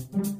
thank you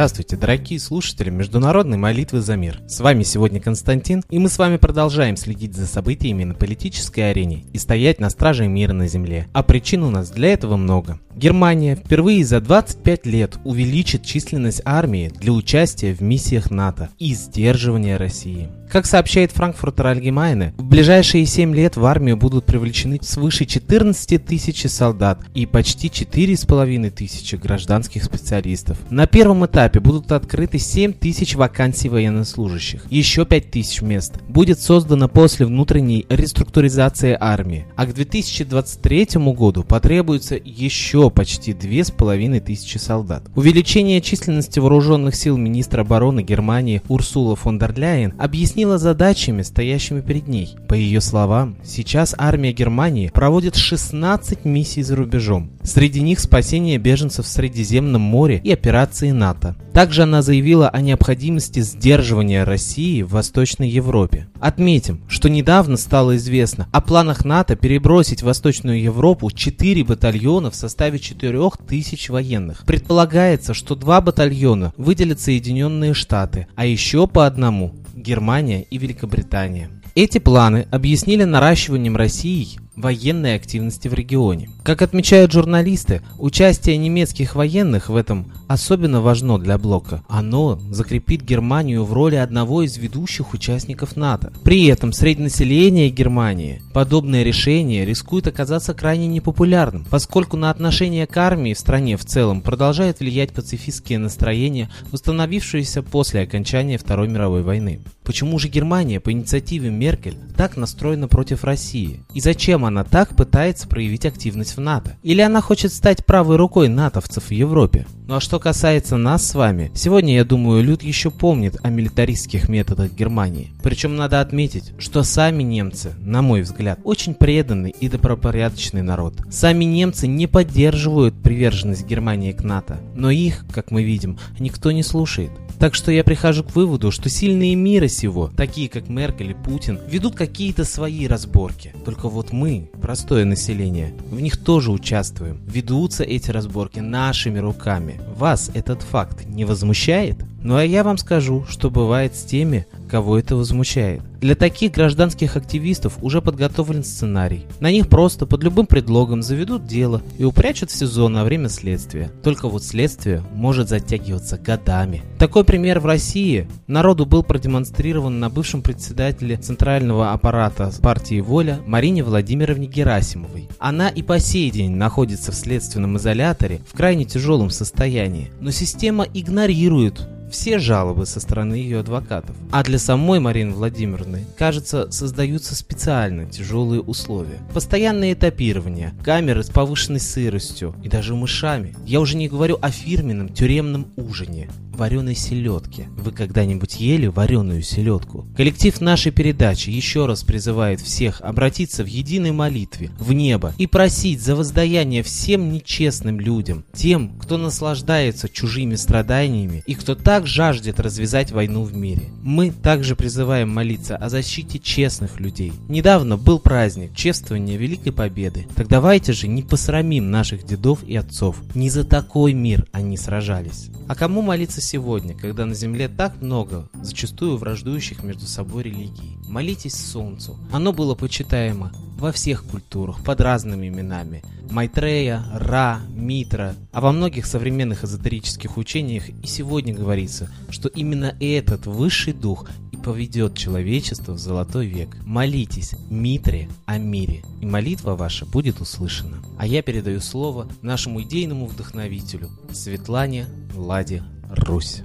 Здравствуйте, дорогие слушатели Международной молитвы за мир. С вами сегодня Константин, и мы с вами продолжаем следить за событиями на политической арене и стоять на страже мира на земле. А причин у нас для этого много. Германия впервые за 25 лет увеличит численность армии для участия в миссиях НАТО и сдерживания России. Как сообщает Франкфуртер Альгемайне, в ближайшие 7 лет в армию будут привлечены свыше 14 тысяч солдат и почти 4,5 тысячи гражданских специалистов. На первом этапе будут открыты 7 тысяч вакансий военнослужащих. Еще 5 тысяч мест будет создано после внутренней реструктуризации армии. А к 2023 году потребуется еще почти 2,5 тысячи солдат. Увеличение численности вооруженных сил министра обороны Германии Урсула фон дер Ляйен объяснил объяснила задачами, стоящими перед ней. По ее словам, сейчас армия Германии проводит 16 миссий за рубежом. Среди них спасение беженцев в Средиземном море и операции НАТО. Также она заявила о необходимости сдерживания России в Восточной Европе. Отметим, что недавно стало известно о планах НАТО перебросить в Восточную Европу 4 батальона в составе 4000 военных. Предполагается, что два батальона выделят Соединенные Штаты, а еще по одному Германия и Великобритания. Эти планы объяснили наращиванием России военной активности в регионе. Как отмечают журналисты, участие немецких военных в этом особенно важно для блока. Оно закрепит Германию в роли одного из ведущих участников НАТО. При этом среди населения Германии подобное решение рискует оказаться крайне непопулярным, поскольку на отношение к армии в стране в целом продолжает влиять пацифистские настроения, установившиеся после окончания Второй мировой войны. Почему же Германия по инициативе Меркель так настроена против России? И зачем она так пытается проявить активность в НАТО? Или она хочет стать правой рукой натовцев в Европе? Ну а что касается нас с вами, сегодня, я думаю, Люд еще помнит о милитаристских методах Германии. Причем надо отметить, что сами немцы, на мой взгляд, очень преданный и добропорядочный народ. Сами немцы не поддерживают приверженность Германии к НАТО, но их, как мы видим, никто не слушает. Так что я прихожу к выводу, что сильные мира сего, такие как Меркель и Путин, ведут какие-то свои разборки. Только вот мы, простое население, в них тоже участвуем. Ведутся эти разборки нашими руками. Вас этот факт не возмущает? Ну а я вам скажу, что бывает с теми, кого это возмущает. Для таких гражданских активистов уже подготовлен сценарий. На них просто под любым предлогом заведут дело и упрячут в СИЗО на время следствия. Только вот следствие может затягиваться годами. Такой пример в России народу был продемонстрирован на бывшем председателе Центрального аппарата партии «Воля» Марине Владимировне Герасимовой. Она и по сей день находится в следственном изоляторе в крайне тяжелом состоянии, но система игнорирует все жалобы со стороны ее адвокатов. А для самой Марины Владимировны, кажется, создаются специально тяжелые условия. Постоянное этапирование, камеры с повышенной сыростью и даже мышами. Я уже не говорю о фирменном тюремном ужине вареной селедки. Вы когда-нибудь ели вареную селедку? Коллектив нашей передачи еще раз призывает всех обратиться в единой молитве в небо и просить за воздаяние всем нечестным людям, тем, кто наслаждается чужими страданиями и кто так жаждет развязать войну в мире. Мы также призываем молиться о защите честных людей. Недавно был праздник чествования Великой Победы. Так давайте же не посрамим наших дедов и отцов. Не за такой мир они сражались. А кому молиться сегодня, когда на Земле так много, зачастую враждующих между собой религий? Молитесь Солнцу. Оно было почитаемо во всех культурах под разными именами. Майтрея, Ра, Митра. А во многих современных эзотерических учениях и сегодня говорится, что именно этот высший дух и поведет человечество в золотой век. Молитесь Митре о мире, и молитва ваша будет услышана. А я передаю слово нашему идейному вдохновителю Светлане Ладе Русь.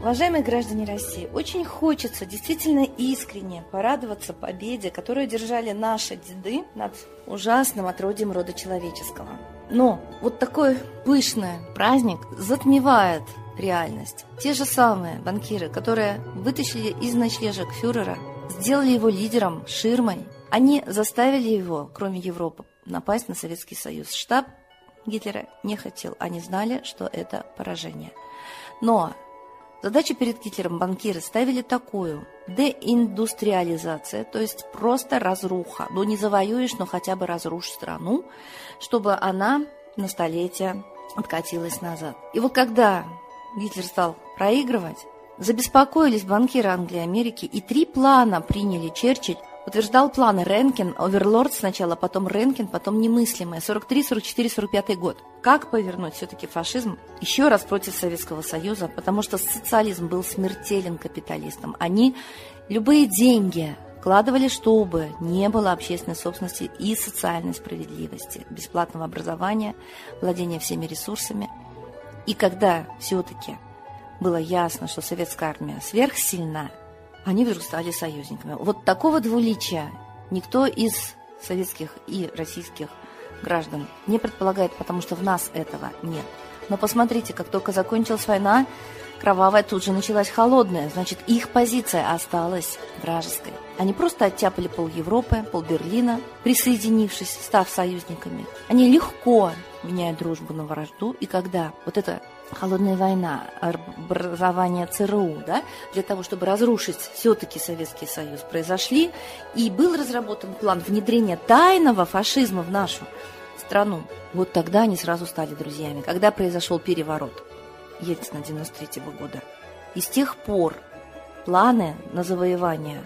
Уважаемые граждане России, очень хочется действительно искренне порадоваться победе, которую держали наши деды над ужасным отродьем рода человеческого. Но вот такой пышный праздник затмевает реальность. Те же самые банкиры, которые вытащили из ночлежек фюрера, сделали его лидером, ширмой, они заставили его, кроме Европы, напасть на Советский Союз. Штаб Гитлера не хотел. Они знали, что это поражение. Но задачу перед Гитлером банкиры ставили такую – деиндустриализация, то есть просто разруха. Ну, не завоюешь, но хотя бы разрушь страну, чтобы она на столетия откатилась назад. И вот когда Гитлер стал проигрывать, забеспокоились банкиры Англии и Америки, и три плана приняли Черчилль утверждал планы Ренкин, Оверлорд сначала, потом Ренкин, потом немыслимое. 43, 44, 45 год. Как повернуть все-таки фашизм еще раз против Советского Союза, потому что социализм был смертелен капиталистам. Они любые деньги вкладывали, чтобы не было общественной собственности и социальной справедливости, бесплатного образования, владения всеми ресурсами. И когда все-таки было ясно, что советская армия сверхсильна, они вдруг стали союзниками. Вот такого двуличия никто из советских и российских граждан не предполагает, потому что в нас этого нет. Но посмотрите, как только закончилась война, кровавая тут же началась холодная, значит, их позиция осталась вражеской. Они просто оттяпали пол Европы, пол Берлина, присоединившись, став союзниками. Они легко меняют дружбу на вражду, и когда вот эта холодная война, образование ЦРУ, да, для того, чтобы разрушить все-таки Советский Союз, произошли, и был разработан план внедрения тайного фашизма в нашу страну. Вот тогда они сразу стали друзьями. Когда произошел переворот Ельцина 93 -го года. И с тех пор планы на завоевание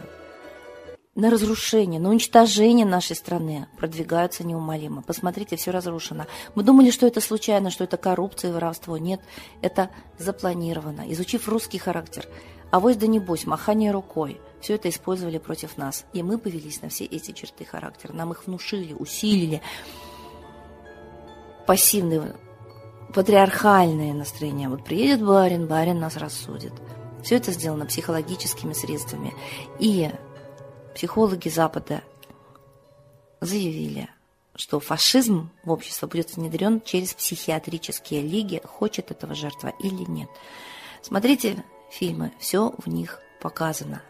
на разрушение, на уничтожение нашей страны продвигаются неумолимо. Посмотрите, все разрушено. Мы думали, что это случайно, что это коррупция воровство. Нет, это запланировано. Изучив русский характер, авось да небось, махание рукой, все это использовали против нас. И мы повелись на все эти черты характера. Нам их внушили, усилили. Пассивные, патриархальные настроения. Вот приедет барин, барин нас рассудит. Все это сделано психологическими средствами. И психологи Запада заявили, что фашизм в общество будет внедрен через психиатрические лиги, хочет этого жертва или нет. Смотрите фильмы, все в них показано.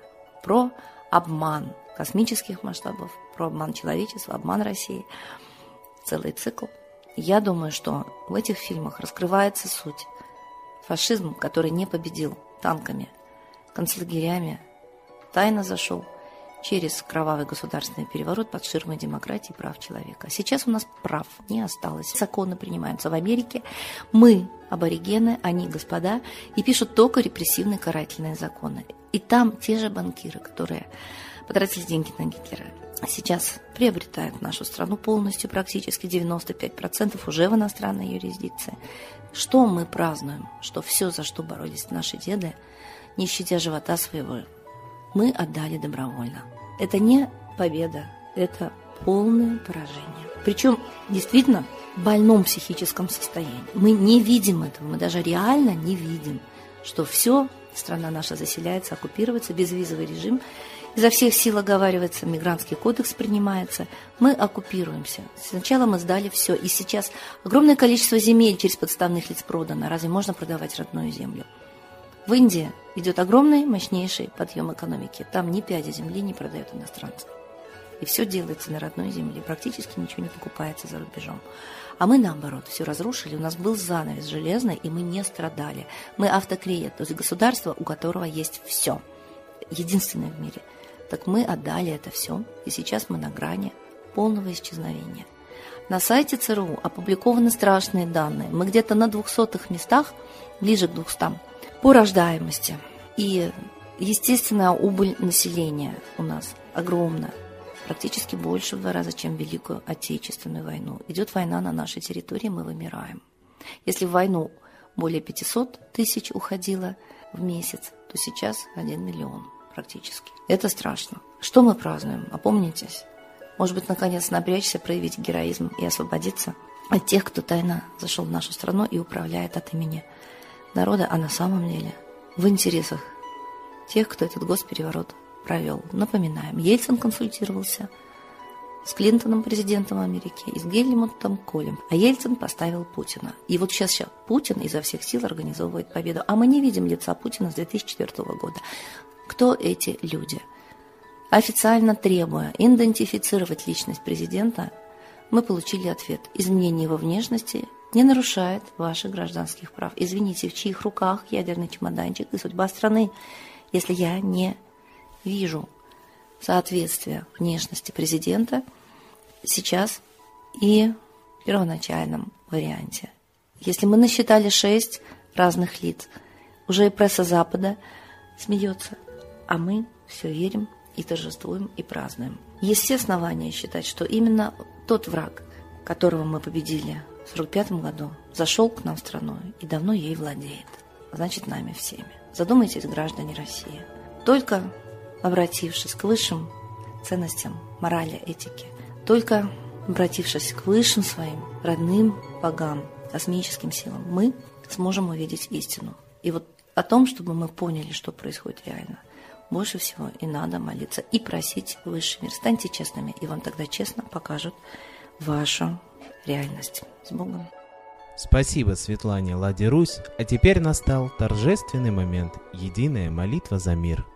Про обман космических масштабов, про обман человечества, обман России. Целый цикл. Я думаю, что в этих фильмах раскрывается суть. Фашизм, который не победил танками, концлагерями, тайно зашел через кровавый государственный переворот под ширмой демократии и прав человека. Сейчас у нас прав не осталось. Законы принимаются в Америке. Мы аборигены, они господа, и пишут только репрессивные карательные законы. И там те же банкиры, которые потратили деньги на Гитлера, сейчас приобретают нашу страну полностью, практически 95% уже в иностранной юрисдикции. Что мы празднуем? Что все, за что боролись наши деды, не щадя живота своего, мы отдали добровольно. Это не победа, это полное поражение. Причем действительно в больном психическом состоянии. Мы не видим этого, мы даже реально не видим, что все, страна наша заселяется, оккупируется, безвизовый режим, изо всех сил оговаривается, мигрантский кодекс принимается, мы оккупируемся. Сначала мы сдали все, и сейчас огромное количество земель через подставных лиц продано. Разве можно продавать родную землю? В Индии идет огромный, мощнейший подъем экономики. Там ни пяди земли не продают иностранцам. И все делается на родной земле. Практически ничего не покупается за рубежом. А мы, наоборот, все разрушили. У нас был занавес железный, и мы не страдали. Мы автокрия, то есть государство, у которого есть все. Единственное в мире. Так мы отдали это все, и сейчас мы на грани полного исчезновения. На сайте ЦРУ опубликованы страшные данные. Мы где-то на двухсотых местах, ближе к двухстам, по рождаемости. И, естественно, убыль населения у нас огромная. Практически больше в два раза, чем в Великую Отечественную войну. Идет война на нашей территории, мы вымираем. Если в войну более 500 тысяч уходило в месяц, то сейчас 1 миллион практически. Это страшно. Что мы празднуем? Опомнитесь. Может быть, наконец напрячься, проявить героизм и освободиться от тех, кто тайно зашел в нашу страну и управляет от имени народа, а на самом деле в интересах тех, кто этот госпереворот провел. Напоминаем, Ельцин консультировался с Клинтоном, президентом Америки, и с Гельмутом Колем. А Ельцин поставил Путина. И вот сейчас, сейчас Путин изо всех сил организовывает победу. А мы не видим лица Путина с 2004 года. Кто эти люди? Официально требуя идентифицировать личность президента, мы получили ответ. Изменение его внешности не нарушает ваших гражданских прав. Извините, в чьих руках ядерный чемоданчик и судьба страны, если я не вижу соответствия внешности президента сейчас и в первоначальном варианте. Если мы насчитали шесть разных лиц, уже и пресса Запада смеется, а мы все верим и торжествуем и празднуем. Есть все основания считать, что именно тот враг, которого мы победили в 1945 году, зашел к нам в страну и давно ей владеет. Значит, нами всеми. Задумайтесь, граждане России. Только обратившись к высшим ценностям морали, этики, только обратившись к высшим своим родным богам, космическим силам, мы сможем увидеть истину. И вот о том, чтобы мы поняли, что происходит реально, больше всего и надо молиться и просить высший мир. Станьте честными, и вам тогда честно покажут вашу реальность. С Богом. Спасибо Светлане Ладе Русь, а теперь настал торжественный момент – единая молитва за мир –